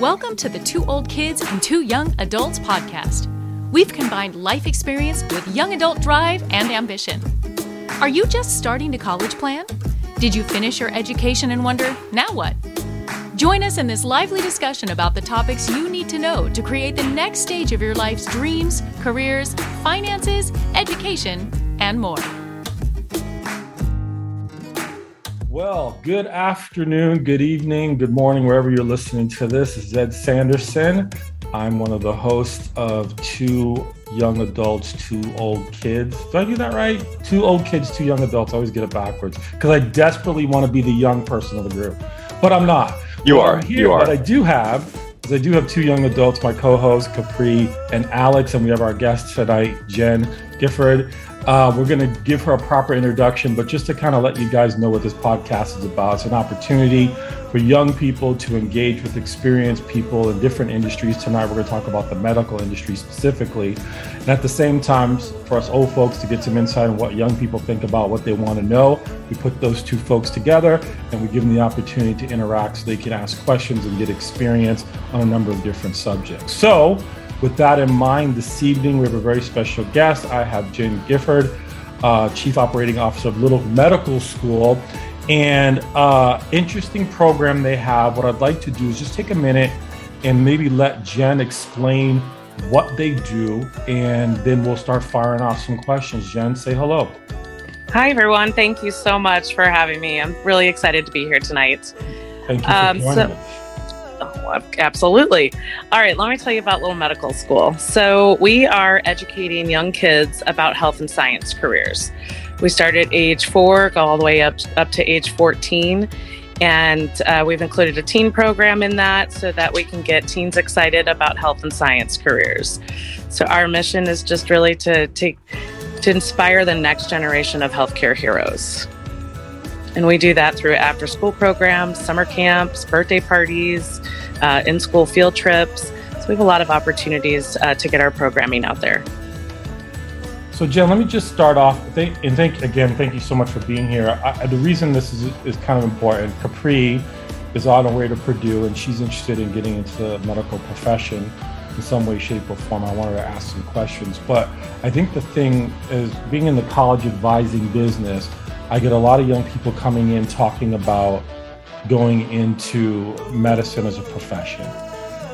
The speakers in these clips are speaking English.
Welcome to the Two Old Kids and Two Young Adults podcast. We've combined life experience with young adult drive and ambition. Are you just starting to college plan? Did you finish your education and wonder, now what? Join us in this lively discussion about the topics you need to know to create the next stage of your life's dreams, careers, finances, education, and more. Well, good afternoon, good evening, good morning, wherever you're listening to this. This is Ed Sanderson. I'm one of the hosts of Two Young Adults, Two Old Kids. Did I do that right? Two Old Kids, Two Young Adults. I always get it backwards because I desperately want to be the young person of the group, but I'm not. You are. Here, you are. What I do have is I do have two young adults, my co-host Capri and Alex, and we have our guest tonight, Jen Griffard. Uh, we're going to give her a proper introduction, but just to kind of let you guys know what this podcast is about, it's an opportunity for young people to engage with experienced people in different industries. Tonight, we're going to talk about the medical industry specifically. And at the same time, for us old folks to get some insight on what young people think about, what they want to know, we put those two folks together and we give them the opportunity to interact so they can ask questions and get experience on a number of different subjects. So, with that in mind, this evening we have a very special guest. I have Jen Griffard, uh, Chief Operating Officer of Little Medical School, and uh, interesting program they have. What I'd like to do is just take a minute and maybe let Jen explain what they do, and then we'll start firing off some questions. Jen, say hello. Hi, everyone. Thank you so much for having me. I'm really excited to be here tonight. Thank you for um, joining so- us. Oh, absolutely. All right, let me tell you about Little Medical School. So, we are educating young kids about health and science careers. We start at age four, go all the way up, up to age 14. And uh, we've included a teen program in that so that we can get teens excited about health and science careers. So, our mission is just really to take to inspire the next generation of healthcare heroes. And we do that through after school programs, summer camps, birthday parties, uh, in school field trips. So we have a lot of opportunities uh, to get our programming out there. So, Jen, let me just start off. Thank, and thank again, thank you so much for being here. I, the reason this is, is kind of important Capri is on her way to Purdue and she's interested in getting into the medical profession in some way, shape, or form. I wanted to ask some questions. But I think the thing is being in the college advising business, I get a lot of young people coming in talking about going into medicine as a profession.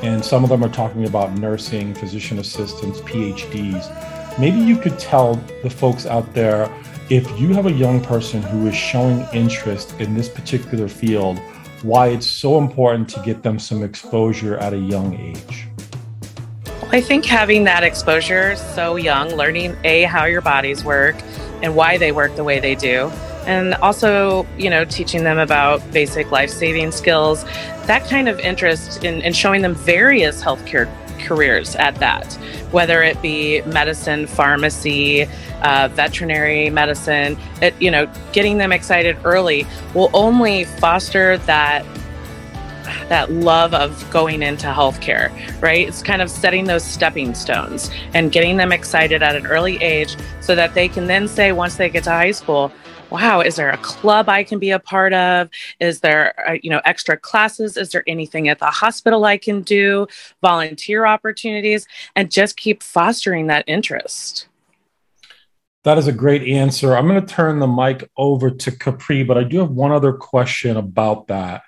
And some of them are talking about nursing, physician assistants, PhDs. Maybe you could tell the folks out there if you have a young person who is showing interest in this particular field, why it's so important to get them some exposure at a young age. I think having that exposure so young, learning A, how your bodies work, and why they work the way they do. And also, you know, teaching them about basic life saving skills, that kind of interest in, in showing them various healthcare careers at that, whether it be medicine, pharmacy, uh, veterinary medicine, it, you know, getting them excited early will only foster that that love of going into healthcare, right? It's kind of setting those stepping stones and getting them excited at an early age so that they can then say, once they get to high school, wow, is there a club I can be a part of? Is there, uh, you know, extra classes? Is there anything at the hospital I can do? Volunteer opportunities, and just keep fostering that interest. That is a great answer. I'm going to turn the mic over to Capri, but I do have one other question about that.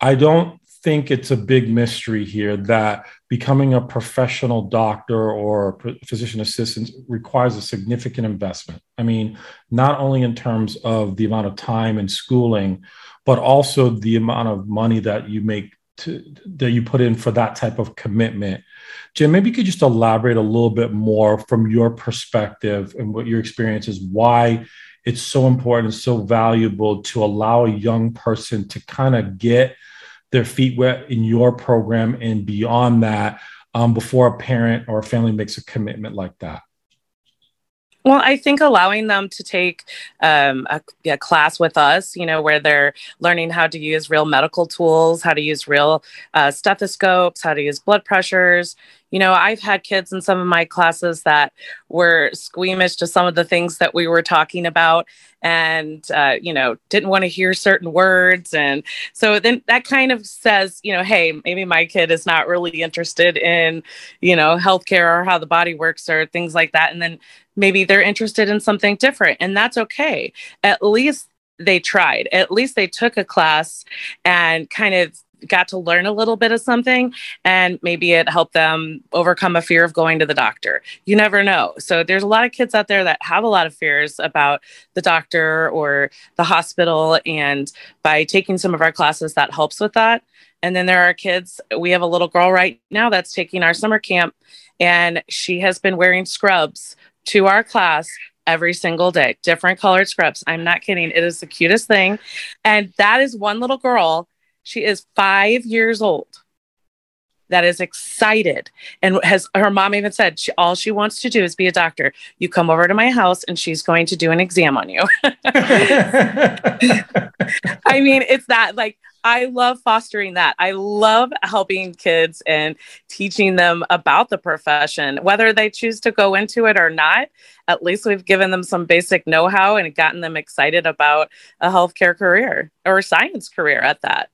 I don't think it's a big mystery here that becoming a professional doctor or physician assistant requires a significant investment. I mean, not only in terms of the amount of time and schooling, but also the amount of money that you make to, that you put in for that type of commitment. Jen, maybe you could just elaborate a little bit more from your perspective and what your experience is, why it's so important and so valuable to allow a young person to kind of get their feet wet in your program and beyond that um, before a parent or a family makes a commitment like that? Well, I think allowing them to take um, a, a, class with us, you know, where they're learning how to use real medical tools, how to use real uh, stethoscopes, how to use blood pressures, you know, I've had kids in some of my classes that were squeamish to some of the things that we were talking about and, uh, you know, didn't want to hear certain words. And so then that kind of says, you know, hey, maybe my kid is not really interested in, you know, healthcare or how the body works or things like that. And then maybe they're interested in something different. And that's okay. At least they tried. At least they took a class and kind of got to learn a little bit of something and maybe it helped them overcome a fear of going to the doctor. You never know. So there's a lot of kids out there that have a lot of fears about the doctor or the hospital and by taking some of our classes that helps with that. And then there are kids, we have a little girl right now that's taking our summer camp and she has been wearing scrubs to our class every single day, different colored scrubs. I'm not kidding. It is the cutest thing. And that is one little girl she is five years old. That is excited. And has her mom even said she, all she wants to do is be a doctor. You come over to my house and she's going to do an exam on you. I mean it's that like i love fostering that. I love helping kids and teaching them about the profession. Whether they choose to go into it or not at least we've given them some basic know-how and gotten them excited about a healthcare career or a science career at that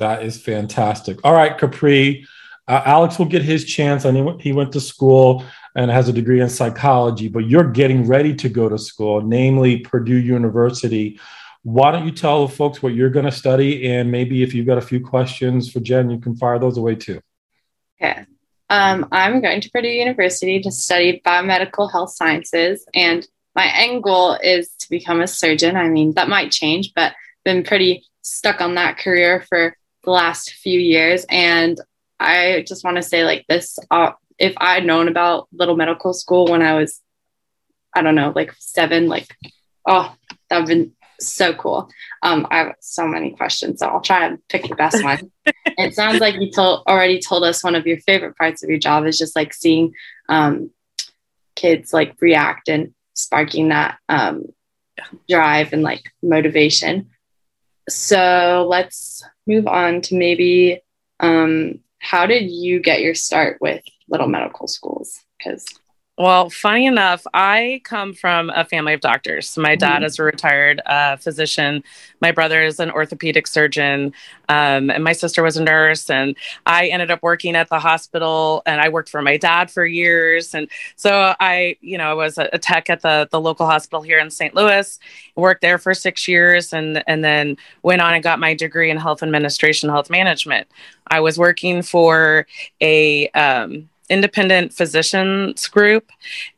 that is fantastic. All right, Capri. Uh, Alex will get his chance. I he went to school and has a degree in psychology, but you're getting ready to go to school, namely Purdue University. Why don't you tell the folks what you're going to study? And maybe if you've got a few questions for Jen, you can fire those away too. Okay. Um, I'm going to Purdue University to study biomedical health sciences. And my end goal is to become a surgeon. I mean, that might change, but been pretty stuck on that career for the last few years. And I just want to say, like, this uh, if I had known about Little Medical School when I was, I don't know, like seven, like, oh, that would have been so cool. Um, I have so many questions, so I'll try and pick the best one. it sounds like you told already told us one of your favorite parts of your job is just like seeing um, kids like react and sparking that um, drive and like motivation. So let's move on to maybe um, how did you get your start with little medical schools? Because well, funny enough, I come from a family of doctors. My dad mm-hmm. is a retired uh, physician. My brother is an orthopedic surgeon. Um, and my sister was a nurse. And I ended up working at the hospital and I worked for my dad for years. And so I, you know, I was a, a tech at the, the local hospital here in St. Louis, worked there for six years, and, and then went on and got my degree in health administration, health management. I was working for a, um, independent physicians group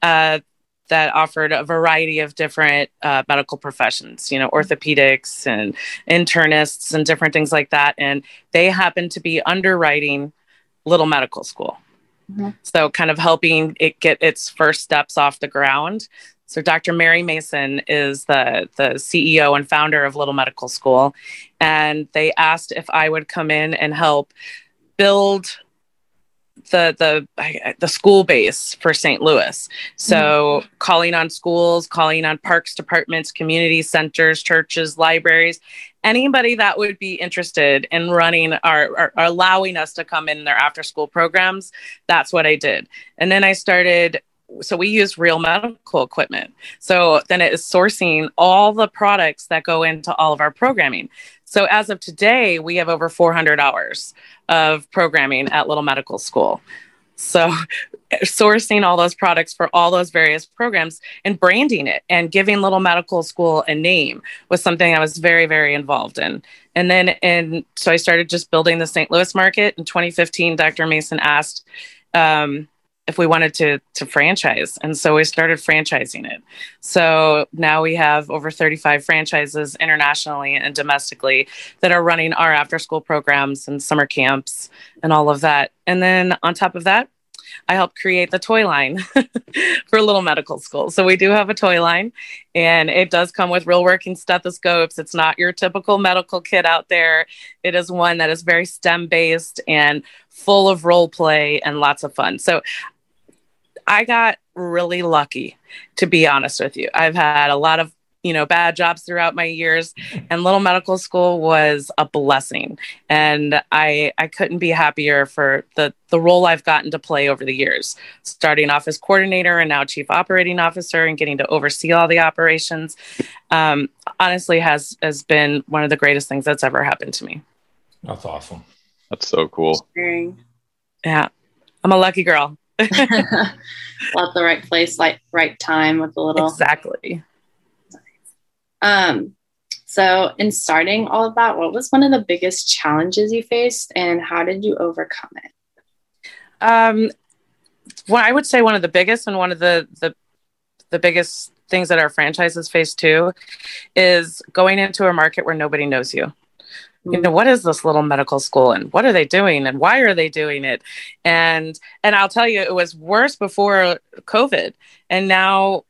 uh, that offered a variety of different uh, medical professions, you know, orthopedics and internists and different things like that. And they happened to be underwriting Little Medical School. Mm-hmm. So, kind of helping it get its first steps off the ground. So Dr. Mary Mason is the, the CEO and founder of Little Medical School. And they asked if I would come in and help build the the the school base for St. Louis. So mm-hmm. calling on schools, calling on parks departments, community centers, churches, libraries, anybody that would be interested in running our, or allowing us to come in their after school programs. That's what I did. And then I started so we use real medical equipment. So then it is sourcing all the products that go into all of our programming. So as of today, we have over 400 hours of programming at Little Medical School. So sourcing all those products for all those various programs and branding it and giving Little Medical School a name was something I was very, very involved in. And then, and so I started just building the St. Louis market. In 2015, Dr. Mason asked, um, if we wanted to to franchise and so we started franchising it so now we have over 35 franchises internationally and domestically that are running our after school programs and summer camps and all of that and then on top of that I helped create the toy line for Little Medical School. So we do have a toy line, and it does come with real working stethoscopes. It's not your typical medical kit out there. It is one that is very STEM based and full of role play and lots of fun. So I got really lucky, to be honest with you. I've had a lot of you know bad jobs throughout my years and little medical school was a blessing. And i i couldn't be happier for the the role i've gotten to play over the years. Starting off as coordinator and now chief operating officer and getting to oversee all the operations um, honestly has has been one of the greatest things that's ever happened to me. That's awesome. That's so cool. Yeah. I'm a lucky girl at the right place like right time with a little exactly um, so, in starting all of that, what was one of the biggest challenges you faced and how did you overcome it? Um, well, I would say one of the biggest and one of the, the, the biggest things that our franchises face too is going into a market where nobody knows you you know what is this little medical school and what are they doing and why are they doing it and and i'll tell you it was worse before covid and now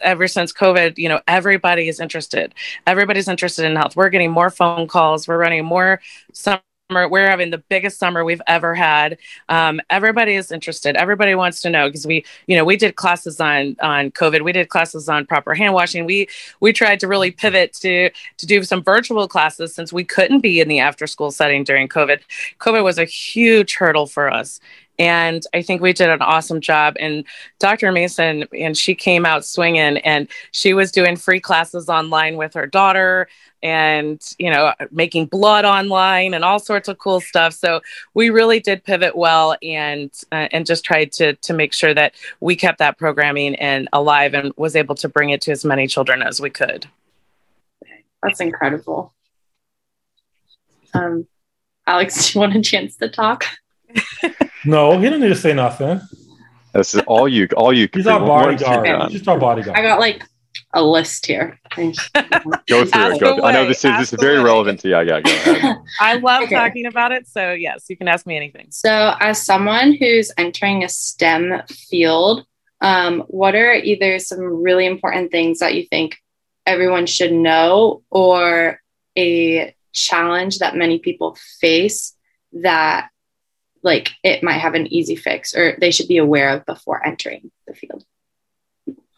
ever since COVID, you know, everybody is interested. Everybody's interested in health. We're getting more phone calls. We're running more summer. We're having the biggest summer we've ever had. Um, everybody is interested. Everybody wants to know because we, you know, we did classes on on COVID. We did classes on proper hand washing. We we tried to really pivot to to do some virtual classes since we couldn't be in the after school setting during COVID. COVID was a huge hurdle for us, and I think we did an awesome job. And Dr. Mason, and she came out swinging, and she was doing free classes online with her daughter, and you know, making blood online and all sorts of cool stuff. So we really did pivot well, and uh, and just tried to to make sure that we kept that programming and alive, and was able to bring it to as many children as we could. That's incredible. Um, Alex, do you want a chance to talk? no, he didn't need to say nothing. This is all you. All you. He's our bodyguard. He's just our bodyguard. I got like a list here. go through it. Go I know this is this is very away. relevant to you. Yeah, go ahead. I love okay. talking about it. So yes, you can ask me anything. So as someone who's entering a STEM field, um, what are either some really important things that you think everyone should know, or a challenge that many people face that like it might have an easy fix or they should be aware of before entering the field?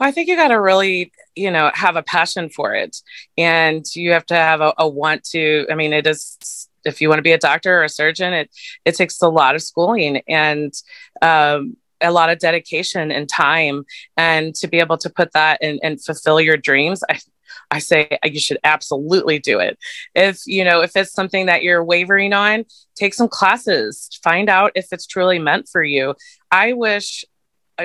I think you got to really, you know, have a passion for it, and you have to have a, a, want to. I mean, it is if you want to be a doctor or a surgeon, it it takes a lot of schooling and um, a lot of dedication and time, and to be able to put that and, and fulfill your dreams. I I say you should absolutely do it. If you know if it's something that you're wavering on, take some classes, find out if it's truly meant for you. I wish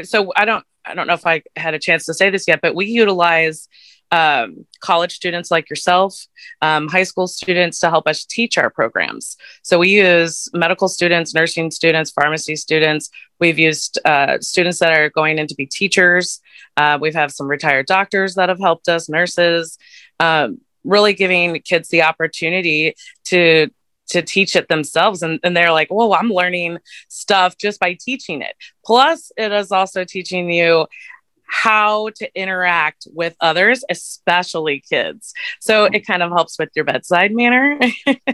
so I don't I don't know if I had a chance to say this yet, but we utilize um, college students like yourself, um, high school students to help us teach our programs. So we use medical students, nursing students, pharmacy students. We've used uh, students that are going in to be teachers. Uh, we've had some retired doctors that have helped us, nurses, um, really giving kids the opportunity to to teach it themselves and, and they're like well i'm learning stuff just by teaching it plus it is also teaching you how to interact with others, especially kids. So hmm. it kind of helps with your bedside manner.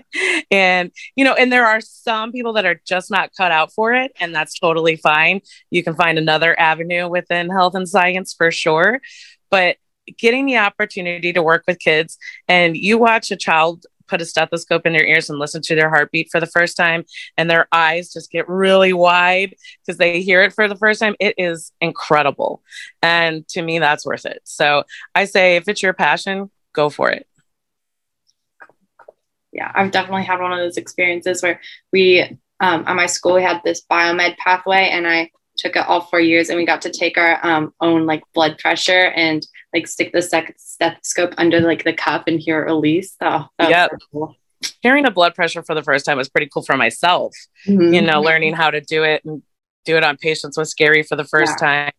and, you know, and there are some people that are just not cut out for it, and that's totally fine. You can find another avenue within health and science for sure. But getting the opportunity to work with kids and you watch a child put a stethoscope in their ears and listen to their heartbeat for the first time and their eyes just get really wide because they hear it for the first time it is incredible. And to me that's worth it. So i say if it's your passion go for it. Yeah i've definitely had one of those experiences where we um, at my school we had this biomed pathway and i took it all four years and we got to take our um, own like blood pressure and like stick the stethoscope under like the cup and hear it release. Oh, yeah. Cool. Hearing a blood pressure for the first time was pretty cool for myself. Mm-hmm. You know, learning how to do it and do it on patients was scary for the first yeah. time.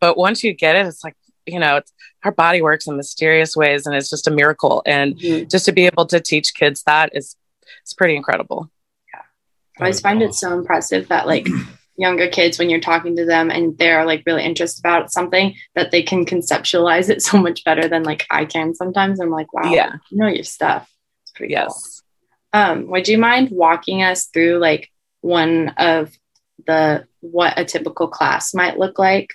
But once you get it, it's like, you know, it's, our body works in mysterious ways and it's just a miracle. And mm-hmm. just to be able to teach kids that is, it's pretty incredible. Yeah. I always find it so impressive that like younger kids when you're talking to them and they're like really interested about something that they can conceptualize it so much better than like I can sometimes. I'm like, wow, yeah, you know your stuff. It's pretty yes. Cool. Um, would you mind walking us through like one of the what a typical class might look like?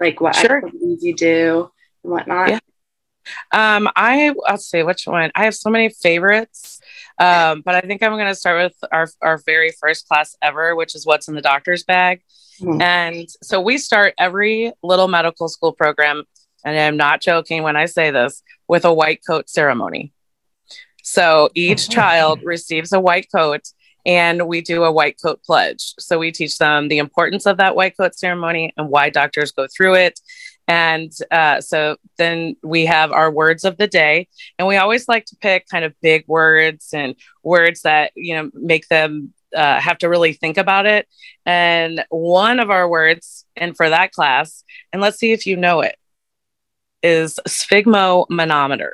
Like what sure. activities you do and whatnot? Yeah. Um, I I'll say which one. I have so many favorites, um, but I think I'm going to start with our our very first class ever, which is what's in the doctor's bag. Mm-hmm. And so we start every little medical school program, and I'm not joking when I say this, with a white coat ceremony. So each child receives a white coat and we do a white coat pledge. So we teach them the importance of that white coat ceremony and why doctors go through it. And uh, so then we have our words of the day, and we always like to pick kind of big words and words that you know make them uh, have to really think about it. And one of our words, and for that class, and let's see if you know it, is sphygmomanometer.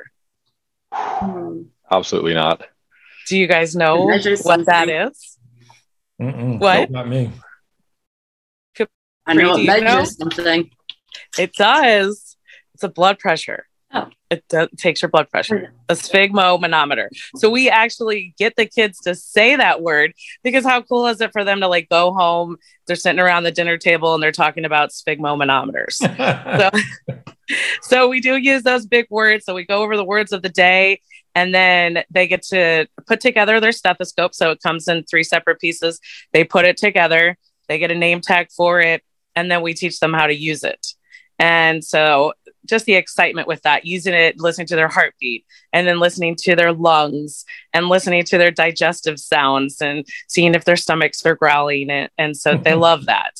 Hmm. Absolutely not. Do you guys know what that is? Mm-mm. What? not me. I know it measures something. It does. It's a blood pressure. Oh. It, does, takes your blood pressure, a sphygmomanometer. So we actually get the kids to say that word because how cool is it for them to like go home? They're sitting around the dinner table and they're talking about sphygmomanometers. so, so we do use those big words. So we go over the words of the day and then they get to put together their stethoscope. So it comes in three separate pieces. They put it together, they get a name tag for it, and then we teach them how to use it. And so just the excitement with that, using it, listening to their heartbeat, and then listening to their lungs and listening to their digestive sounds and seeing if their stomachs are growling. And, and so they love that.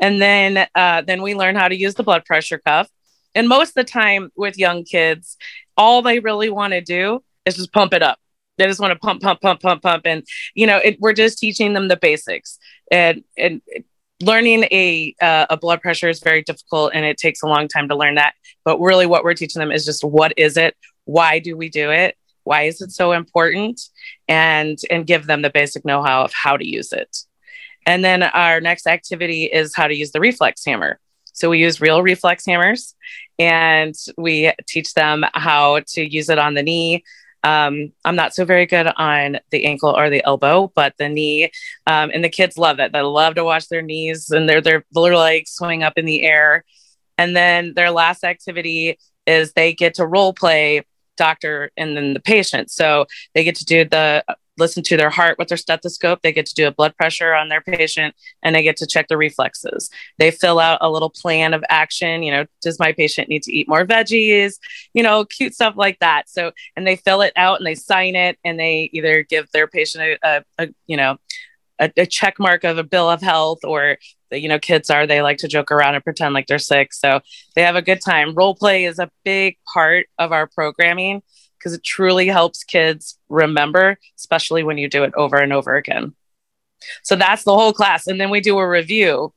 And then, uh, then we learn how to use the blood pressure cuff. And most of the time with young kids, all they really want to do is just pump it up. They just want to pump, pump, pump, pump, pump. And, you know, it, we're just teaching them the basics. And, and learning a uh, a blood pressure is very difficult and it takes a long time to learn that but really what we're teaching them is just what is it? Why do we do it? Why is it so important? And and give them the basic know-how of how to use it. And then our next activity is how to use the reflex hammer. So we use real reflex hammers and we teach them how to use it on the knee um, I'm not so very good on the ankle or the elbow, but the knee, um, and the kids love it. They love to watch their knees and their their little legs swing up in the air. And then their last activity is they get to role play doctor and then the patient. So they get to do the listen to their heart with their stethoscope. They get to do a blood pressure on their patient and they get to check the reflexes. They fill out a little plan of action. You know, does my patient need to eat more veggies? You know, cute stuff like that. So, and they fill it out and they sign it and they either give their patient a, a, a you know, a, a, check mark of a bill of health or you know kids are they like to joke around and pretend like they're sick so they have a good time role play is a big part of our programming because it truly helps kids remember, especially when you do it over and over again. So that's the whole class. And then we do a review.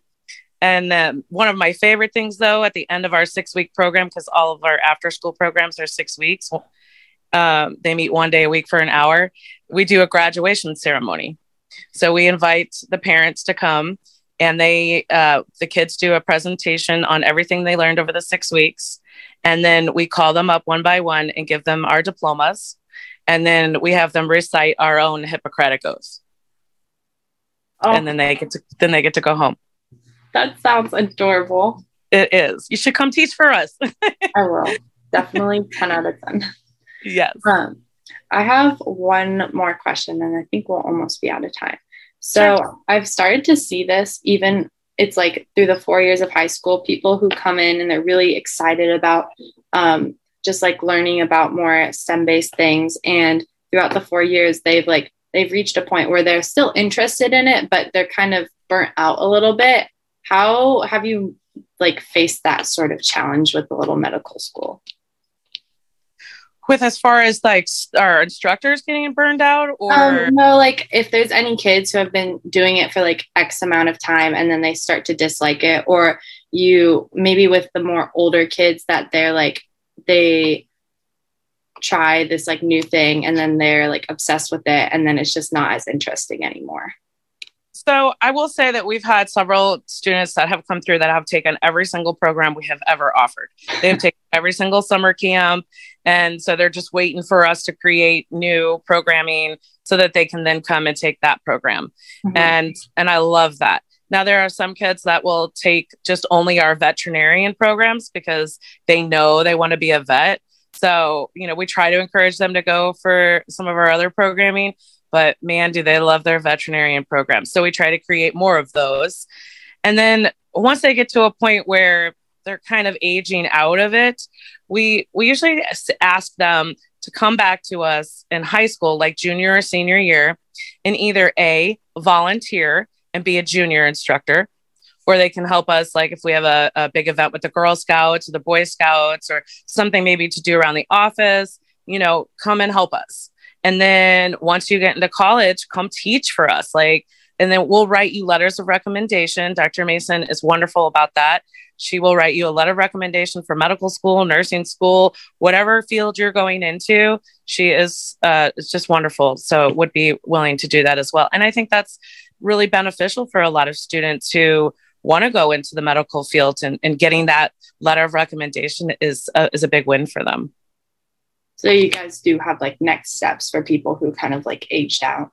And then one of my favorite things, though, at the end of our six week program, because all of our after school programs are six weeks, um, they meet one day a week for an hour. We do a graduation ceremony. So we invite the parents to come and they, uh, the kids do a presentation on everything they learned over the six weeks. And then we call them up one by one and give them our diplomas. And then we have them recite our own Hippocratic oath. Oh. And then they get to then they get to go home. That sounds adorable. It is. You should come teach for us. I will. Definitely 10 out of 10. Yes. Um, I have one more question and I think we'll almost be out of time. So sure. I've started to see this even it's like through the four years of high school, people who come in and they're really excited about um, just like learning about more STEM based things. And throughout the four years, they've like, they've reached a point where they're still interested in it, but they're kind of burnt out a little bit. How have you like faced that sort of challenge with the little medical school? With as far as like our instructors getting burned out or um, no like if there's any kids who have been doing it for like x amount of time and then they start to dislike it or you maybe with the more older kids that they're like they try this like new thing and then they're like obsessed with it and then it's just not as interesting anymore so I will say that we've had several students that have come through that have taken every single program we have ever offered. They have taken every single summer camp. And so they're just waiting for us to create new programming so that they can then come and take that program. Mm-hmm. And and I love that. Now there are some kids that will take just only our veterinarian programs because they know they want to be a vet. So, you know, we try to encourage them to go for some of our other programming, but man, do they love their veterinarian programs. So we try to create more of those. And then once they get to a point where they're kind of aging out of it, we we usually ask them to come back to us in high school, like junior or senior year, and either a volunteer and be a junior instructor, or they can help us, like if we have a, a big event with the Girl Scouts or the Boy Scouts or something maybe to do around the office, you know, come and help us. And then once you get into college, come teach for us. Like, and then we'll write you letters of recommendation. Dr. Mason is wonderful about that. She will write you a letter of recommendation for medical school, nursing school, whatever field you're going into. She is uh, it's just wonderful. So would be willing to do that as well. And I think that's really beneficial for a lot of students who want to go into the medical field and, and getting that letter of recommendation is a, is a big win for them. So you guys do have like next steps for people who kind of like aged out.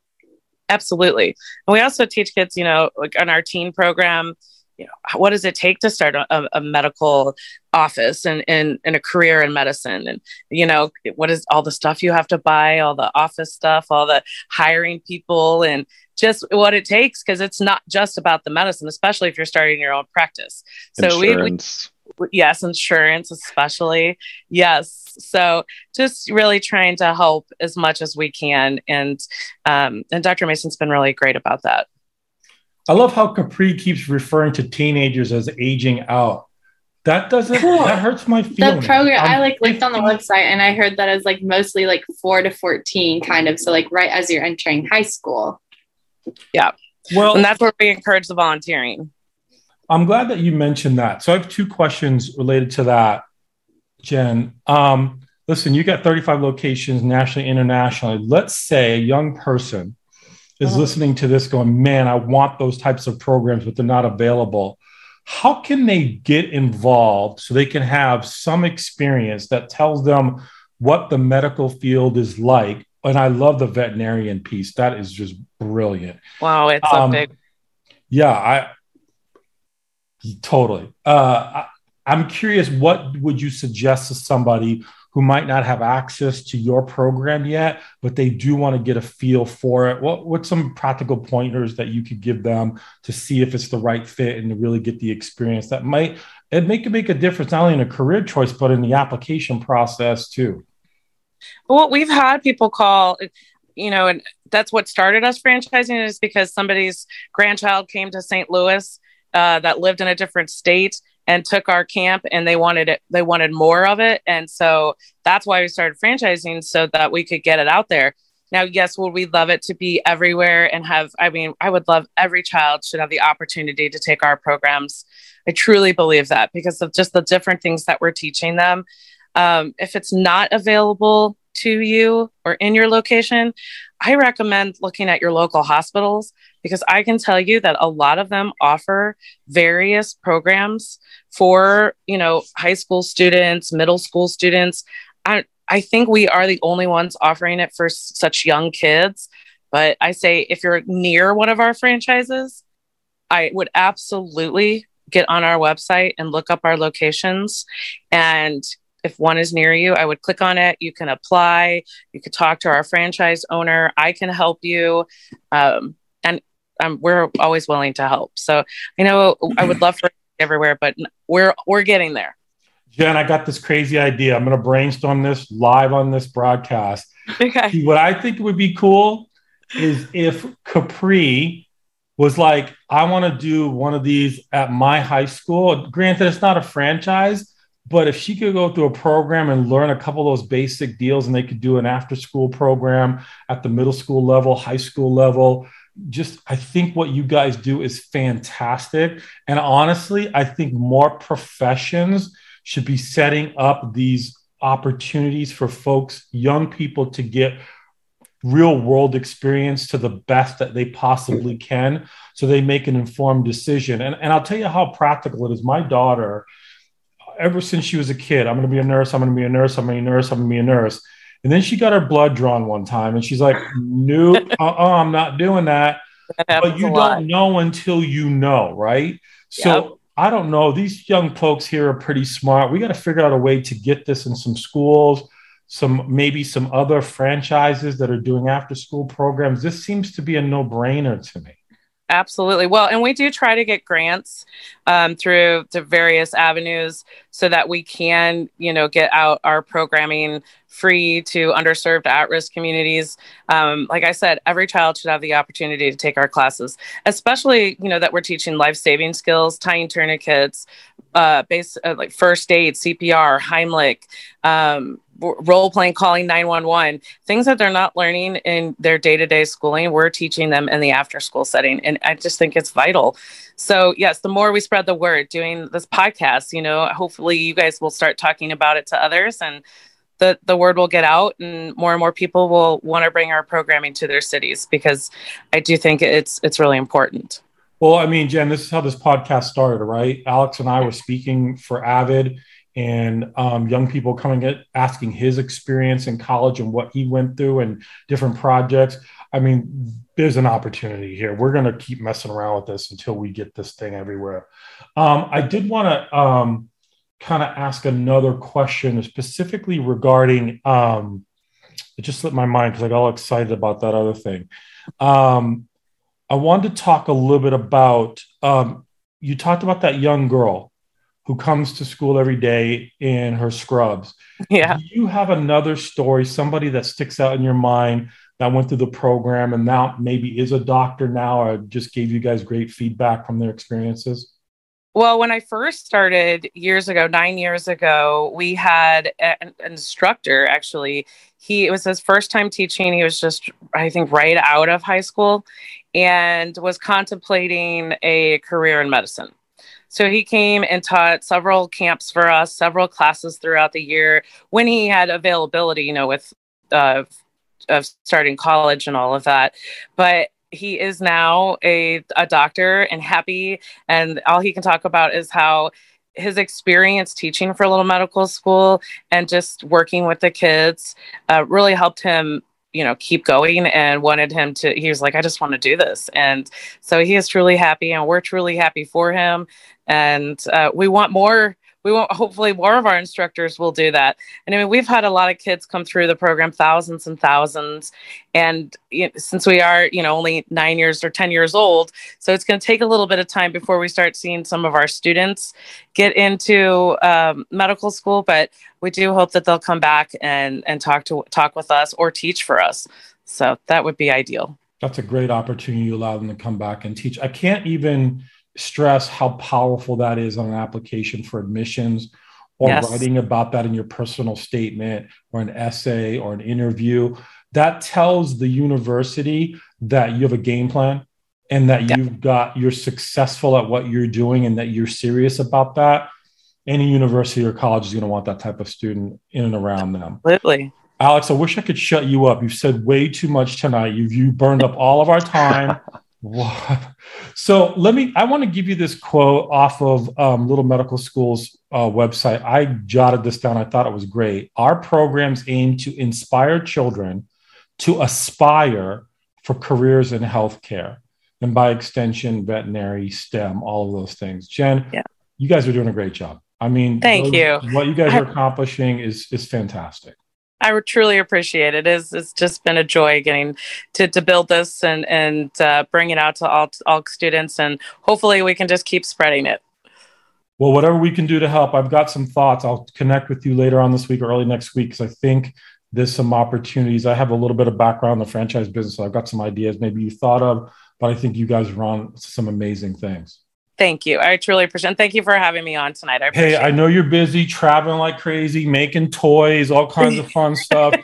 Absolutely. And we also teach kids, you know, like on our teen program, you know, what does it take to start a, a medical office and, and, and a career in medicine? And, you know, what is all the stuff you have to buy, all the office stuff, all the hiring people and just what it takes. Cause it's not just about the medicine, especially if you're starting your own practice. So we, we, yes, insurance, especially. Yes. So just really trying to help as much as we can. And, um, and Dr. Mason's been really great about that. I love how Capri keeps referring to teenagers as aging out. That doesn't cool. that hurts my feelings. The program I'm, i like looked on the website and I heard that it's like mostly like four to fourteen, kind of. So like right as you're entering high school. Yeah. Well, and that's where we encourage the volunteering. I'm glad that you mentioned that. So I have two questions related to that, Jen. Um, listen, you got 35 locations nationally, internationally. Let's say a young person is uh-huh. listening to this going, man, I want those types of programs, but they're not available. How can they get involved so they can have some experience that tells them what the medical field is like? And I love the veterinarian piece. That is just brilliant. Wow, it's um, big. Yeah, I totally. Uh, I, I'm curious, what would you suggest to somebody who might not have access to your program yet, but they do want to get a feel for it? What what's some practical pointers that you could give them to see if it's the right fit and to really get the experience that might it make make a difference not only in a career choice but in the application process too? Well, we've had people call, you know, and that's what started us franchising is because somebody's grandchild came to St. Louis uh, that lived in a different state and took our camp and they wanted it they wanted more of it. And so that's why we started franchising so that we could get it out there. Now yes would we love it to be everywhere and have i mean i would love every child should have the opportunity to take our programs. I truly believe that because of just the different things that we're teaching them. Um, if it's not available to you or in your location i recommend looking at your local hospitals because I can tell you that a lot of them offer various programs for, you know, high school students, middle school students. I, I think we are the only ones offering it for s- such young kids. But I say if you're near one of our franchises, I would absolutely get on our website and look up our locations. And if one is near you, I would click on it. You can apply. You could talk to our franchise owner. I can help you. Um, and um, we're always willing to help. So I know I would love for everywhere, but we're we're getting there. Jen, I got this crazy idea. I'm going to brainstorm this live on this broadcast. Okay. What I think would be cool is if Capri was like, I want to do one of these at my high school. Granted, it's not a franchise, but if she could go through a program and learn a couple of those basic deals and they could do an after school program at the middle school level, high school level, just I think what you guys do is fantastic. And honestly, I think more professions should be setting up these opportunities for folks, young people to get real world experience to the best that they possibly can so they make an informed decision. And, and I'll tell you how practical it is. My daughter, ever since she was a kid, I'm going to be a nurse, I'm going to be a nurse, I'm going to be a nurse, I'm going to be a nurse. And then she got her blood drawn one time and she's like, nope, uh-uh, I'm not doing that. that but you don't know until you know, right? So yep. I don't know. These young folks here are pretty smart. We got to figure out a way to get this in some schools, some maybe some other franchises that are doing after school programs. This seems to be a no brainer to me. Absolutely. Well, and we do try to get grants um, through the various avenues so that we can, you know, get out our programming free to underserved at-risk communities. Um, like I said, every child should have the opportunity to take our classes, especially, you know, that we're teaching life-saving skills, tying tourniquets, uh, base uh, like first aid, CPR, Heimlich, um, role playing calling 911 things that they're not learning in their day-to-day schooling we're teaching them in the after school setting and i just think it's vital. So yes the more we spread the word doing this podcast you know hopefully you guys will start talking about it to others and the, the word will get out and more and more people will want to bring our programming to their cities because i do think it's it's really important. Well i mean jen this is how this podcast started right? Alex and i were speaking for AVID and um, young people coming at asking his experience in college and what he went through and different projects. I mean, there's an opportunity here. We're going to keep messing around with this until we get this thing everywhere. Um, I did want to um, kind of ask another question specifically regarding. Um, it just slipped my mind because I got all excited about that other thing. Um, I wanted to talk a little bit about. Um, you talked about that young girl who comes to school every day in her scrubs. Yeah. Do you have another story, somebody that sticks out in your mind that went through the program and now maybe is a doctor now or just gave you guys great feedback from their experiences? Well, when I first started years ago, nine years ago, we had an instructor actually. He it was his first time teaching. He was just, I think, right out of high school and was contemplating a career in medicine. So he came and taught several camps for us, several classes throughout the year when he had availability, you know, with uh, of starting college and all of that. But he is now a, a doctor and happy. And all he can talk about is how his experience teaching for a little medical school and just working with the kids uh, really helped him you know keep going and wanted him to he was like i just want to do this. And so he is truly happy and we're truly happy for him. And uh, we want more we won't hopefully more of our instructors will do that. And i mean we've had a lot of kids come through the program thousands and thousands. And you know, since we are you know only nine years or ten years old so it's going to take a little bit of time before we start seeing some of our students get into um, medical school. But we do hope that they'll come back and and talk to talk with us or teach for us. So that would be ideal. That's a great opportunity you allow them to come back and teach. I can't even stress how powerful that is on an application for admissions or yes. writing about that in your personal statement or an essay or an interview. That tells the university that you have a game plan and that yeah. you've got you're successful at what you're doing and that you're serious about that. Any university or college is going to want that type of student in and around them. Absolutely. Alex, I wish I could shut you up. You've said way too much tonight. You've you burned up all of our time. so let me, I want to give you this quote off of um, Little Medical School's uh, website. I jotted this down. I thought it was great. Our programs aim to inspire children to aspire for careers in healthcare and by extension, veterinary, STEM, all of those things. Jen, yeah. you guys are doing a great job. I mean, thank those, you. What you guys are accomplishing is is fantastic. I truly appreciate it. It's, it's just been a joy getting to, to build this and and uh, bring it out to all all students, and hopefully we can just keep spreading it. Well, whatever we can do to help, I've got some thoughts. I'll connect with you later on this week or early next week because I think there's some opportunities. I have a little bit of background in the franchise business, so I've got some ideas maybe you thought of, but I think you guys run some amazing things. Thank you. I truly appreciate it. Thank you for having me on tonight. I hey, I know you're busy traveling like crazy, making toys, all kinds of fun stuff.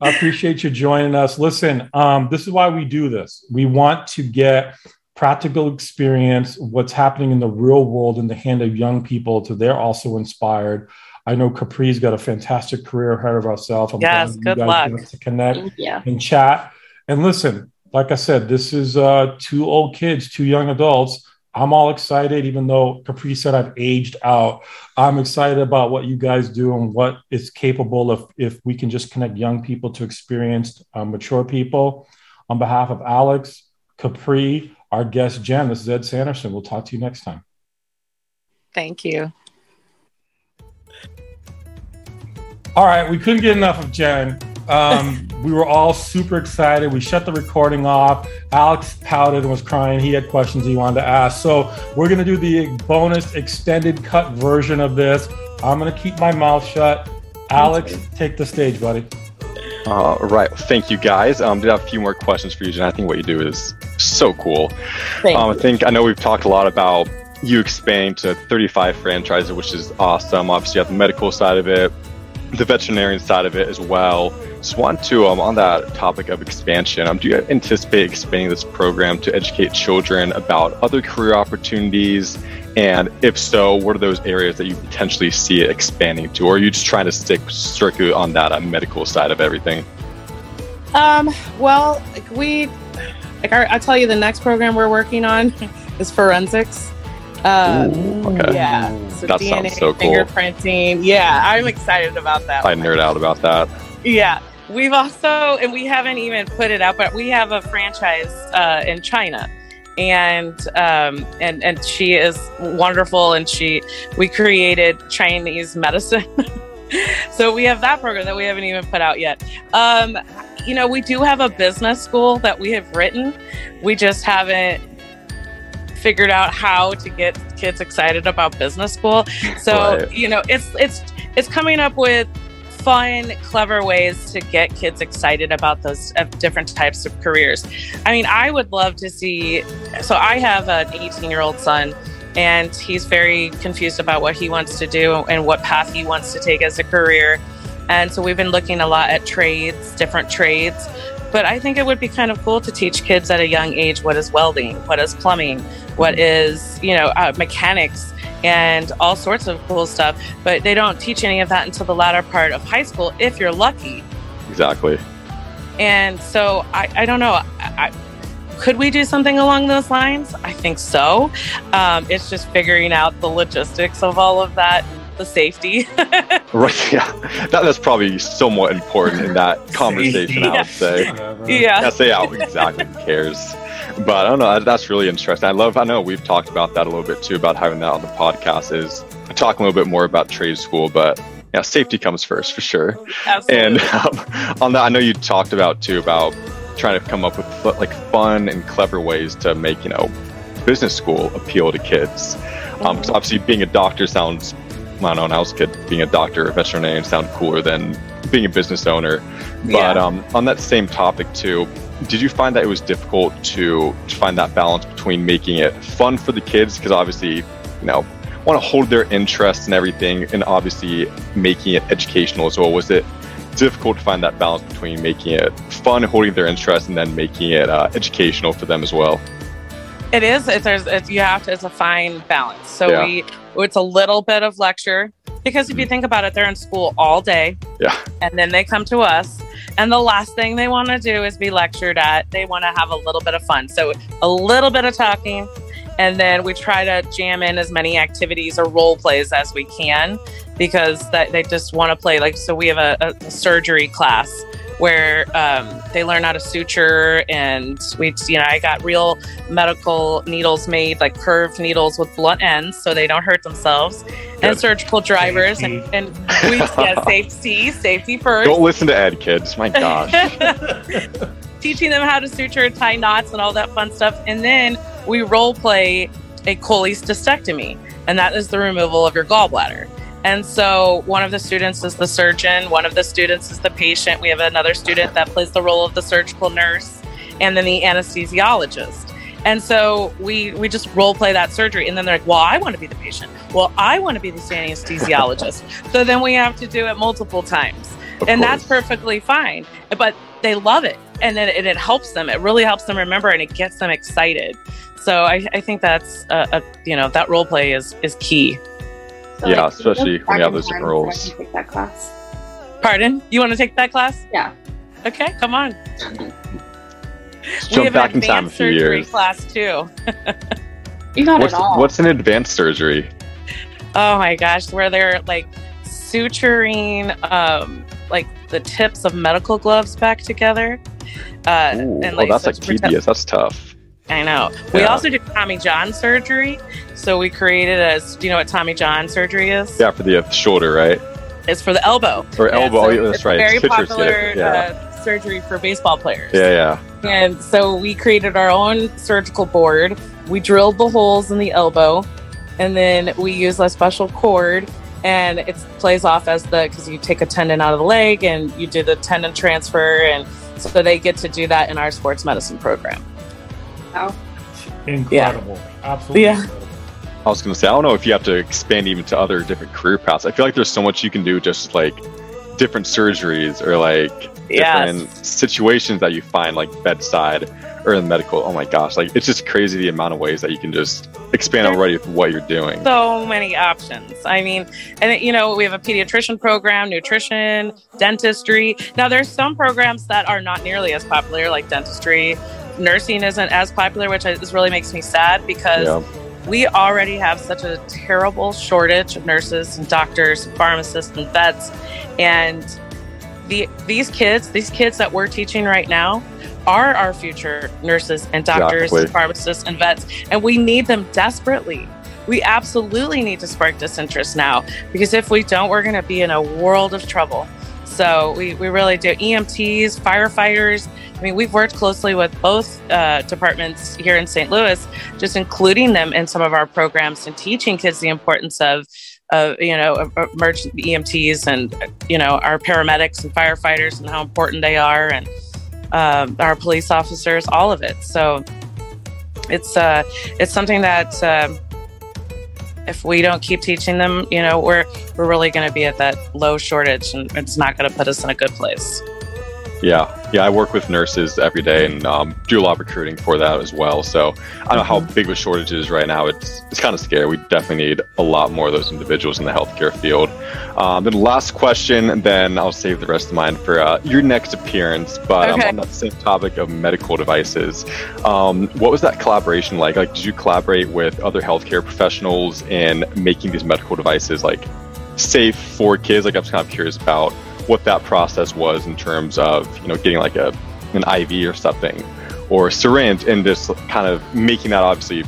I appreciate you joining us. Listen, um, this is why we do this. We want to get practical experience, what's happening in the real world in the hand of young people, so they're also inspired. I know Capri's got a fantastic career ahead of herself. I'm yes, good luck. To connect and chat. And listen, like I said, this is uh, two old kids, two young adults I'm all excited, even though Capri said I've aged out. I'm excited about what you guys do and what is capable of if we can just connect young people to experienced, uh, mature people. On behalf of Alex, Capri, our guest Jen, this is Ed Sanderson. We'll talk to you next time. Thank you. All right, we couldn't get enough of Jen. Um, we were all super excited. We shut the recording off. Alex pouted and was crying. He had questions he wanted to ask. So we're going to do the bonus extended cut version of this. I'm going to keep my mouth shut. Alex, take the stage, buddy. All right. Thank you, guys. Um, did have a few more questions for you, Jen. I think what you do is so cool. Um, I think I know we've talked a lot about you expanding to 35 franchises, which is awesome. Obviously, you have the medical side of it, the veterinarian side of it as well. Just want to, um, on that topic of expansion, um, do you anticipate expanding this program to educate children about other career opportunities? And if so, what are those areas that you potentially see it expanding to? Or are you just trying to stick strictly on that uh, medical side of everything? Um, well, like we, like our, I'll tell you, the next program we're working on is forensics. Uh, Ooh, okay. Yeah. So That DNA, sounds so cool. fingerprinting. Yeah, I'm excited about that. I one. nerd out about that. Yeah. We've also, and we haven't even put it out, but we have a franchise uh, in China. And um, and and she is wonderful, and she we created Chinese medicine, so we have that program that we haven't even put out yet. Um, you know, we do have a business school that we have written, we just haven't figured out how to get kids excited about business school. So Right. you know, it's it's it's coming up with fun, clever ways to get kids excited about those different types of careers. I mean, I would love to see. So I have an 18 year old son, and he's very confused about what he wants to do and what path he wants to take as a career. And so we've been looking a lot at trades, different trades. But I think it would be kind of cool to teach kids at a young age what is welding, what is plumbing, what is, you know, uh, mechanics and all sorts of cool stuff. But they don't teach any of that until the latter part of high school, if you're lucky. Exactly. And so I, I don't know. I, I, could we do something along those lines? I think so. Um, it's just figuring out the logistics of all of that, the safety. Right. Yeah. That, that's probably somewhat important in that conversation, I would say. Whatever. yeah. Yeah, say out exactly. Who cares? But I don't know. That's really interesting. I love. I know we've talked about that a little bit too about having that on the podcast. Is talking a little bit more about trade school, but yeah, safety comes first for sure. Absolutely. And um, on that, I know you talked about too about trying to come up with like fun and clever ways to make you know business school appeal to kids. Um, 'cause obviously, being a doctor sounds. I don't know. When I was a kid, being a doctor, a veterinarian sounded cooler than being a business owner. But Yeah. um, on that same topic too, did you find that it was difficult to, to find that balance between making it fun for the kids because obviously, you know, want to hold their interest and everything, and obviously making it educational as well? Was it difficult to find that balance between making it fun, holding their interest, and then making it uh, educational for them as well? It is. It's, there's, it's, you have to. It's a fine balance. So Yeah. we, it's a little bit of lecture because if you think about it, they're in school all day. Yeah. And then they come to us, and the last thing they want to do is be lectured at. They want to have a little bit of fun. So a little bit of talking, and then we try to jam in as many activities or role plays as we can because that they just want to play. Like so, we have a, a surgery class where um, they learn how to suture and we you know i got real medical needles made like curved needles with blunt ends so they don't hurt themselves. And surgical drivers and, and we yeah safety safety 1st Don't listen to Ed, kids. My gosh. teaching them how to suture tie knots and all that fun stuff. And then we role play a cholecystectomy and that is the removal of your gallbladder and so one of the students is the surgeon one of the students is the patient. We have another student that plays the role of the surgical nurse and then the anesthesiologist. And so we we just role play that surgery. And then they're like well i want to be the patient. Well i want to be the anesthesiologist. So then we have to do it multiple times. Of and that's perfectly fine but they love it. And then it, it helps them. It really helps them remember and it gets them excited. So i, I think that's a, a you know that role play is is key So, Yeah, like, especially when you have those time different so roles. can Take that class. pardon you want to take that class Yeah. okay come on we jump have back in time a few years. class too You got What's, it all. what's an advanced surgery? oh my gosh where they're like suturing um like the tips of medical gloves back together uh Ooh, and oh, that's so like to protect- tedious. That's tough. I know. We also do Tommy John surgery. So we created a. Do you know what Tommy John surgery is? Yeah, for the uh, shoulder, right? It's for the elbow. Or elbow. So that's right. Very Pitchers popular yeah. uh, surgery for baseball players. Yeah, yeah. And so we created our own surgical board. We drilled the holes in the elbow, and then we use a special cord and it plays off as the because you take a tendon out of the leg and you do the tendon transfer and so they get to do that in our sports medicine program wow incredible yeah. absolutely yeah incredible. I was going to say, I don't know if you have to expand even to other different career paths. I feel like there's so much you can do just like different surgeries or like different yes. situations that you find like bedside or in medical. Oh my gosh, like it's just crazy the amount of ways that you can just expand There's already with what you're doing. So many options. I mean, and you know, we have a pediatrician program, nutrition, dentistry. Now, there's some programs that are not nearly as popular, like dentistry. Nursing isn't as popular, which is really makes me sad because. Yeah. We already have such a terrible shortage of nurses and doctors, and pharmacists and vets. And the, these kids, these kids that we're teaching right now, are our future nurses and doctors, exactly. and pharmacists and vets, and we need them desperately. We absolutely need to spark this interest now because if we don't, we're going to be in a world of trouble. So we, we really do. EMTs, firefighters. I mean, we've worked closely with both uh, departments here in St. Louis, just including them in some of our programs and teaching kids the importance of you know emergency EMTs and you know our paramedics and firefighters and how important they are and um, our police officers, all of it. So it's uh, it's something that uh, if we don't keep teaching them, you know, we're we're really going to be at that low shortage, and it's not going to put us in a good place. Yeah, yeah, I work with nurses every day and um, do a lot of recruiting for that as well. So I don't know how mm-hmm. big the shortage is right now. It's it's kind of scary. We definitely need a lot more of those individuals in the healthcare field. Um, then last question, and then I'll save the rest of mine for uh, your next appearance. But okay. um, on that same topic of medical devices, um, what was that collaboration like? Like, did you collaborate with other healthcare professionals in making these medical devices like safe for kids? Like, I'm kind of curious about what that process was in terms of you know getting like a an IV or something or a syringe and just kind of making that obviously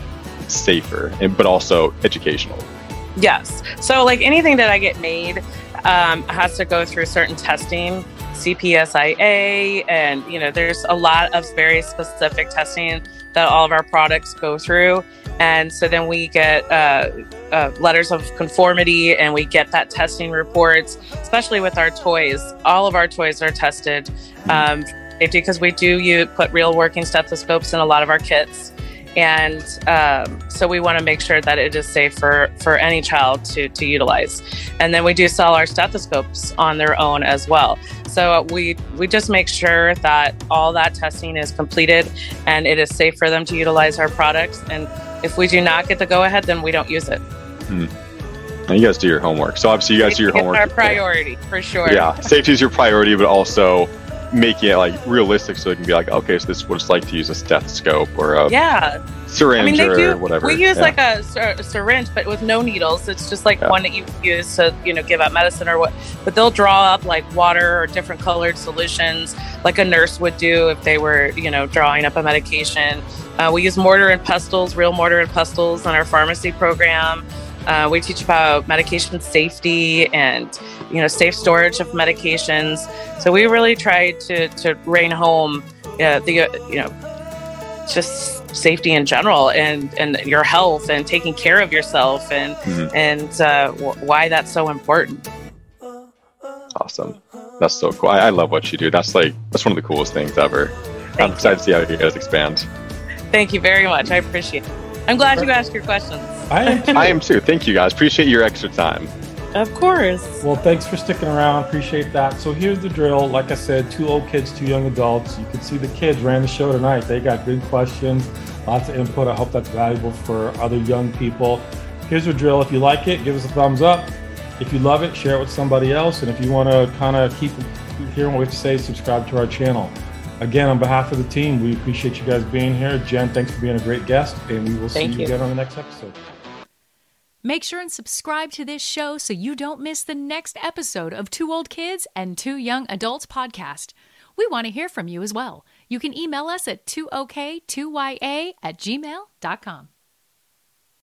safer and but also educational. Yes. So like anything that I get made um, has to go through certain testing, CPSIA, and you know there's a lot of very specific testing that all of our products go through. And so then we get uh, uh, letters of conformity and we get that testing reports, especially with our toys. All of our toys are tested um, because we do you put real working stethoscopes in a lot of our kits. And um, so we want to make sure that it is safe for, for any child to, to utilize. And then we do sell our stethoscopes on their own as well. So we we just make sure that all that testing is completed and it is safe for them to utilize our products. And if we do not get the go ahead, then we don't use it. Hmm. And you guys do your homework. So obviously, you guys do your homework. Our priority for sure. Yeah, safety is your priority, but also making it like realistic so it can be like, okay, so this is what it's like to use a stethoscope or a yeah syringe I mean, they do, whatever. We use yeah. like a, a, syringe, but with no needles. It's just like yeah. one that you use to you know give out medicine or what. But they'll draw up like water or different colored solutions, like a nurse would do if they were you know drawing up a medication. Uh, we use mortar and pestles, real mortar and pestles, in our pharmacy program. Uh, we teach about medication safety and you know safe storage of medications. So we really try to to rein home uh, the you know just safety in general and and your health and taking care of yourself and mm-hmm. and uh, w- why that's so important. Awesome, that's so cool. I, I, love what you do. That's like that's one of the coolest things ever. Thank I'm excited to see how you guys expand. Thank you very much. I appreciate it. I'm glad you asked your questions. I am too. I am too. Thank you guys. Appreciate your extra time. Of course. Well, thanks for sticking around. Appreciate that. So here's the drill. Like I said, two old kids, two young adults. You can see the kids ran the show tonight. They got good questions, lots of input. I hope that's valuable for other young people. Here's the drill. If you like it, give us a thumbs up. If you love it, share it with somebody else. And if you want to kind of keep hearing what we have to say, subscribe to our channel. Again, on behalf of the team, we appreciate you guys being here. Jen, thanks for being a great guest, and we will see you, you again on the next episode. Make sure and subscribe to this show so you don't miss the next episode of Two Old Kids and Two Young Adults podcast. We want to hear from you as well. You can email us at 2ok2ya at gmail.com.